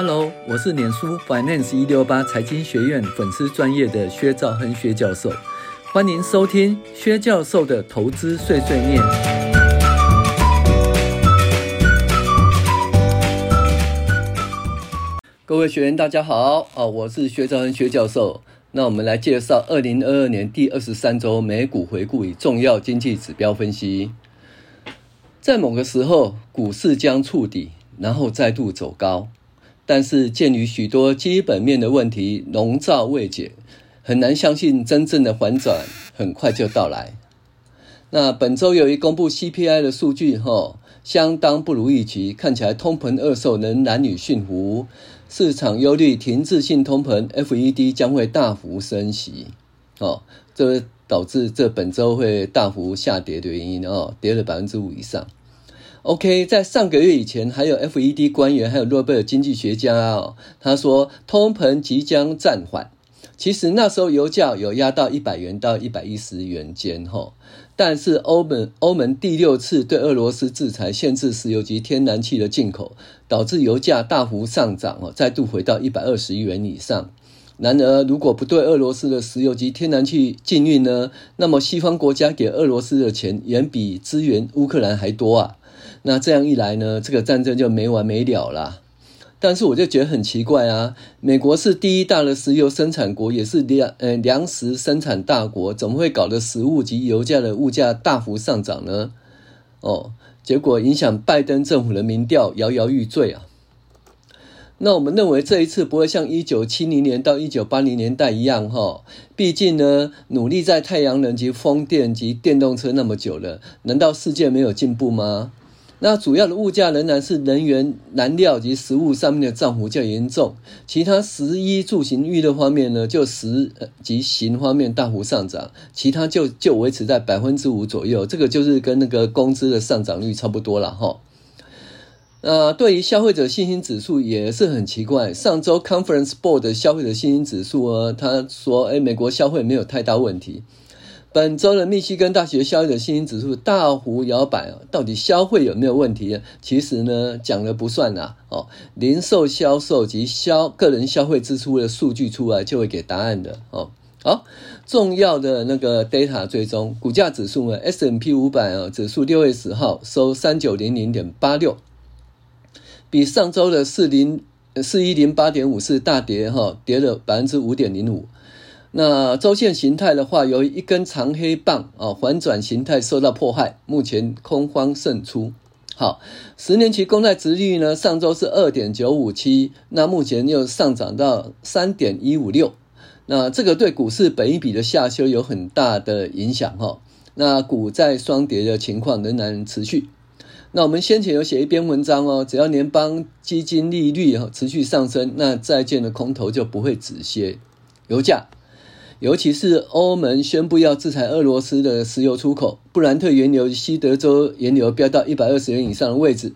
Hello，我是脸书 Finance 一六八财经学院粉丝专业的薛兆亨薛教授，欢迎收听薛教授的投资碎碎念。各位学员大家好，啊，我是薛兆亨薛教授。那我们来介绍二零二二年第二十三周美股回顾与重要经济指标分析。在某个时候，股市将触底，然后再度走高。但是，鉴于许多基本面的问题笼罩未解，很难相信真正的反转很快就到来。那本周由于公布 CPI 的数据后，相当不如预期，看起来通膨恶兽能难以驯服，市场忧虑停滞性通膨，FED 将会大幅升息。哦，这导致这本周会大幅下跌的原因哦，跌了百分之五以上。OK，在上个月以前，还有 FED 官员，还有诺贝尔经济学家哦，他说通膨即将暂缓。其实那时候油价有压到一百元到一百一十元间哈，但是欧盟欧盟第六次对俄罗斯制裁，限制石油及天然气的进口，导致油价大幅上涨哦，再度回到一百二十元以上。然而，如果不对俄罗斯的石油及天然气禁运呢，那么西方国家给俄罗斯的钱远比支援乌克兰还多啊。那这样一来呢，这个战争就没完没了啦。但是我就觉得很奇怪啊，美国是第一大的石油生产国，也是粮呃粮食生产大国，怎么会搞得食物及油价的物价大幅上涨呢？哦，结果影响拜登政府的民调摇摇欲坠啊。那我们认为这一次不会像一九七零年到一九八零年代一样哈，毕竟呢，努力在太阳能及风电及电动车那么久了，难道世界没有进步吗？那主要的物价仍然是能源、燃料及食物上面的涨幅较严重，其他食衣住行娱乐方面呢，就食及行方面大幅上涨，其他就就维持在百分之五左右，这个就是跟那个工资的上涨率差不多了哈。那对于消费者信心指数也是很奇怪，上周 Conference Board 的消费者信心指数啊，他说，哎，美国消费没有太大问题。本周的密西根大学消费者信心指数大幅摇摆，到底消费有没有问题？其实呢，讲了不算呐。哦，零售销售及消个人消费支出的数据出来就会给答案的。哦，好，重要的那个 data 追踪股价指数呢，S&P 五百啊指数六月十号收三九零零点八六，比上周的四零四一零八点五四大跌哈，跌了百分之五点零五。那周线形态的话，由一根长黑棒啊，反转形态受到迫害，目前空方胜出。好，十年期公债殖率呢，上周是二点九五七，那目前又上涨到三点一五六。那这个对股市本一比的下修有很大的影响哈。那股债双跌的情况仍然持续。那我们先前有写一篇文章哦，只要联邦基金利率持续上升，那债券的空头就不会止歇。油价。尤其是欧盟宣布要制裁俄罗斯的石油出口，布兰特原油、西德州原油飙到一百二十元以上的位置，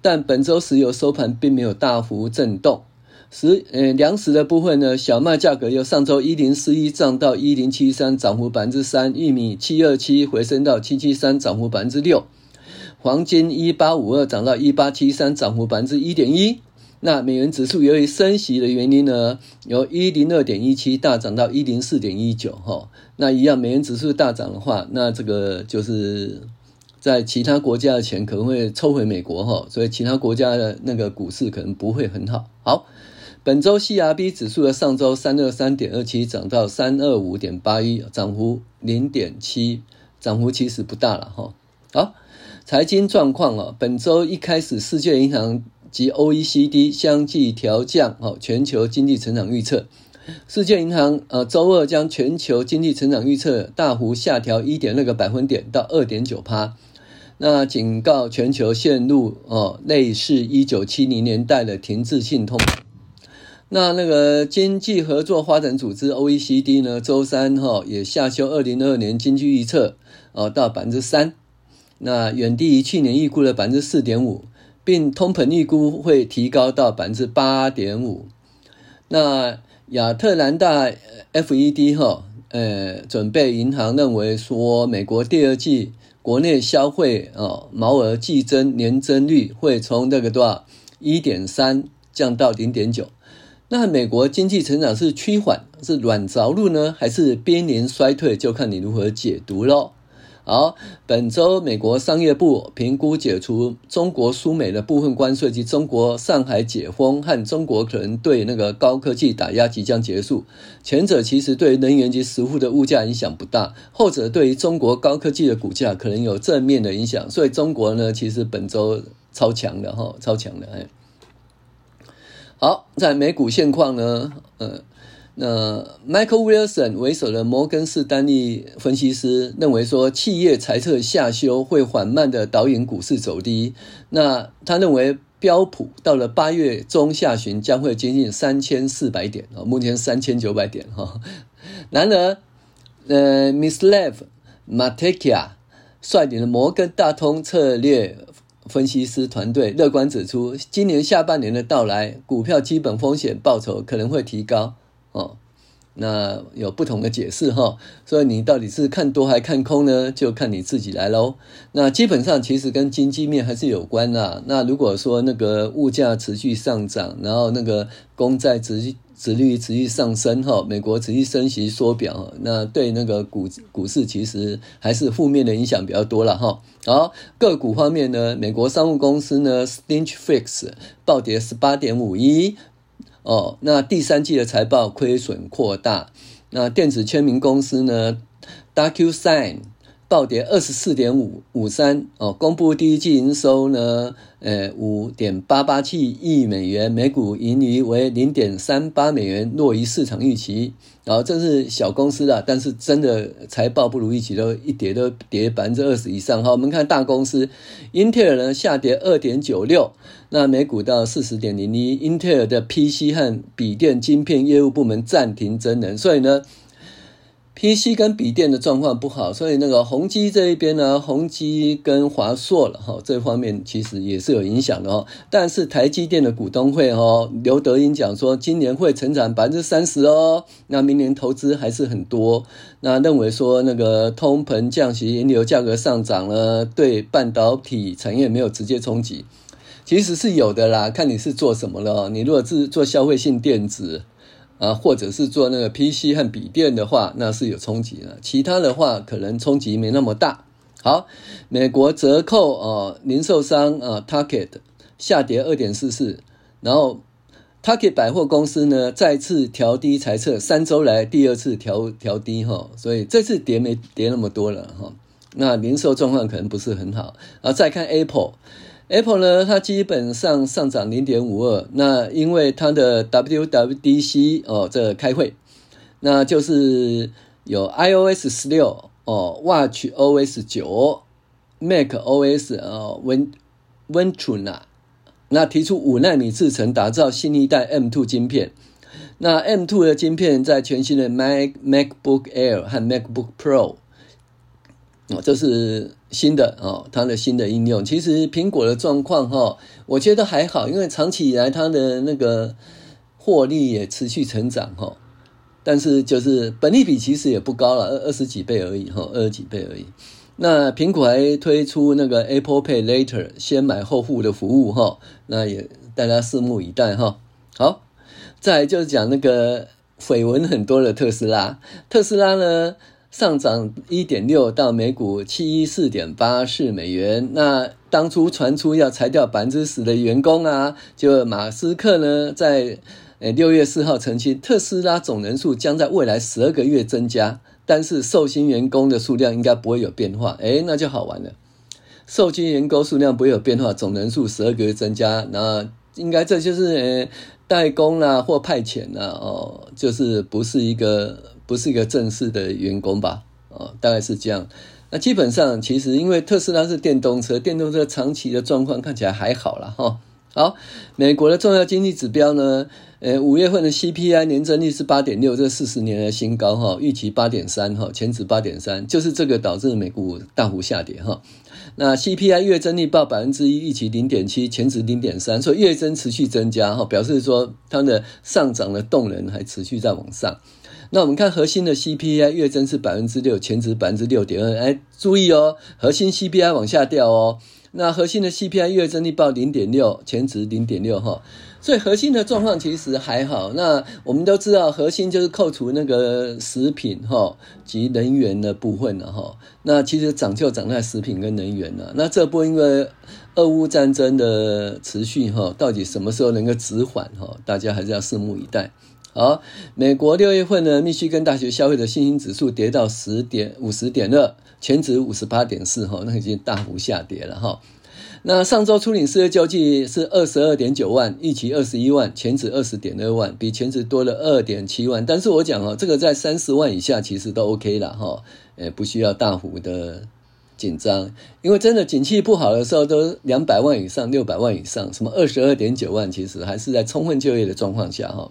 但本周石油收盘并没有大幅震动。食呃粮食的部分呢，小麦价格由上周一零四一涨到一零七三，涨幅百分之三；玉米七二七回升到七七三，涨幅百分之六；黄金一八五二涨到一八七三，涨幅百分之一点一。那美元指数由于升息的原因呢，由一零二点一七大涨到一零四点一九哈。那一样，美元指数大涨的话，那这个就是在其他国家的钱可能会抽回美国哈，所以其他国家的那个股市可能不会很好。好，本周 CRB 指数的上周三二三点二七涨到三二五点八一，涨幅零点七，涨幅其实不大了哈。好，财经状况啊，本周一开始，世界银行。及 OECD 相继调降哦全球经济成长预测，世界银行呃周二将全球经济成长预测大幅下调一点六个百分点到二点九趴，那警告全球陷入哦类似一九七零年代的停滞性通。那那个经济合作发展组织 OECD 呢周三哈也下修二零二二年经济预测哦到百分之三，那远低于去年预估的百分之四点五。并通膨预估会提高到百分之八点五。那亚特兰大 FED 哈，呃，准备银行认为说，美国第二季国内消费啊毛额季增年增率会从那个多少一点三降到零点九。那美国经济成长是趋缓，是软着陆呢，还是濒临衰退？就看你如何解读喽。好，本周美国商业部评估解除中国输美的部分关税及中国上海解封和中国可能对那个高科技打压即将结束。前者其实对能源及食物的物价影响不大，后者对于中国高科技的股价可能有正面的影响。所以中国呢，其实本周超强的哈，超强的哎。好，在美股现况呢，呃。那 Michael Wilson 为首的摩根士丹利分析师认为说，企业财测下修会缓慢的导引股市走低。那他认为标普到了八月中下旬将会接近三千四百点啊，目前三千九百点哈。然而，呃，Mislave Matekia 率领的摩根大通策略分析师团队乐观指出，今年下半年的到来，股票基本风险报酬可能会提高。哦，那有不同的解释哈，所以你到底是看多还看空呢？就看你自己来喽。那基本上其实跟经济面还是有关啦。那如果说那个物价持续上涨，然后那个公债殖殖率持续上升哈，美国持续升息缩表，那对那个股股市其实还是负面的影响比较多了哈。好，个股方面呢，美国商务公司呢，Stinch Fix 暴跌十八点五一。哦，那第三季的财报亏损扩大，那电子签名公司呢，DocuSign 暴跌二十四点五五三哦，公布第一季营收呢，呃五点八八七亿美元，每股盈余为零点三八美元，弱于市场预期。然后这是小公司的，但是真的财报不如预期，都一跌都跌百分之二十以上。好，我们看大公司，英特尔呢下跌二点九六。那每股到四十点零一，英特尔的 PC 和笔电晶片业务部门暂停增能，所以呢，PC 跟笔电的状况不好，所以那个宏基这一边呢，宏基跟华硕了哈，这方面其实也是有影响的哦。但是台积电的股东会哈，刘德英讲说，今年会成长百分之三十哦，那明年投资还是很多。那认为说那个通膨降息、原油价格上涨呢，对半导体产业没有直接冲击。其实是有的啦，看你是做什么了。你如果是做消费性电子啊，或者是做那个 PC 和笔电的话，那是有冲击的。其他的话，可能冲击没那么大。好，美国折扣啊，零售商啊，Target 下跌二点四四，然后 Target 百货公司呢再次调低财测，三周来第二次调调低哈，所以这次跌没跌那么多了哈。那零售状况可能不是很好。然后再看 Apple。Apple 呢，它基本上上涨零点五二，那因为它的 WWDC 哦，这开会，那就是有 iOS 十六哦，Watch OS 九，Mac OS 哦，Win Ventura，那提出五纳米制程，打造新一代 M2 晶片。那 M2 的晶片在全新的 Mac MacBook Air 和 MacBook Pro。哦，这是新的哦，它的新的应用。其实苹果的状况哈，我觉得还好，因为长期以来它的那个获利也持续成长哈。但是就是本利比其实也不高了，二二十几倍而已哈，二十几倍而已。那苹果还推出那个 Apple Pay Later 先买后付的服务哈，那也大家拭目以待哈。好，再来就是讲那个绯闻很多的特斯拉，特斯拉呢，上涨一点六到每股七一四点八四美元。那当初传出要裁掉百分之十的员工啊，就马斯克呢在呃六月四号澄清，特斯拉总人数将在未来十二个月增加，但是受薪员工的数量应该不会有变化。诶，那就好玩了，受薪员工数量不会有变化，总人数十二个月增加，那应该这就是呃代工啦、啊、或派遣啦、啊，哦，就是不是一个。不是一个正式的员工吧？哦，大概是这样。那基本上，其实因为特斯拉是电动车，电动车长期的状况看起来还好啦。哈。好，美国的重要经济指标呢？呃，五月份的 CPI 年增率是八点六，这四十年的新高哈。预期八点三哈，前值八点三，就是这个导致美股大幅下跌哈。那 CPI 月增率报百分之一，预期零点七，前值零点三，所以月增持续增加哈，表示说它的上涨的动能还持续在往上。那我们看核心的 CPI 月增是百分之六，前值百分之六点二。哎，注意哦，核心 CPI 往下掉哦。那核心的 CPI 月增率报零点六，前值零点六哈。所以核心的状况其实还好。那我们都知道，核心就是扣除那个食品哈及能源的部分了哈。那其实涨就涨在食品跟能源了。那这波因为俄乌战争的持续哈，到底什么时候能够止缓哈？大家还是要拭目以待。好，美国六月份呢，密西根大学消费者信心指数跌到十点五十点二，前值五十八点四哈，那已经大幅下跌了哈。那上周初领失业救济是二十二点九万，预期二十一万，前值二十点二万，比前值多了二点七万。但是我讲哦，这个在三十万以下其实都 OK 了哈，呃，不需要大幅的紧张，因为真的景气不好的时候都两百万以上、六百万以上，什么二十二点九万，其实还是在充分就业的状况下哈。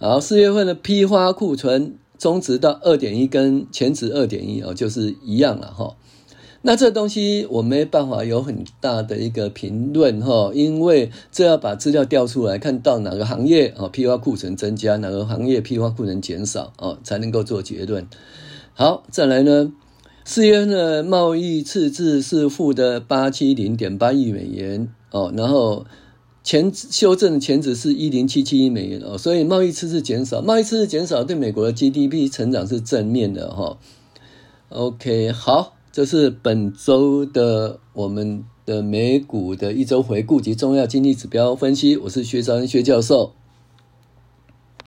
好，四月份的批发库存中值到二点一，跟前值二点一哦，就是一样了哈。那这东西我没办法有很大的一个评论哈，因为这要把资料调出来，看到哪个行业啊批发库存增加，哪个行业批发库存减少哦，才能够做结论。好，再来呢，四月份的贸易赤字是负的八七零点八亿美元哦，然后前修正的前值是一零七七亿美元哦，所以贸易赤字减少，贸易赤字减少对美国的 GDP 成长是正面的哈。OK，好。这是本周的我们的美股的一周回顾及重要经济指标分析。我是薛绍恩薛教授。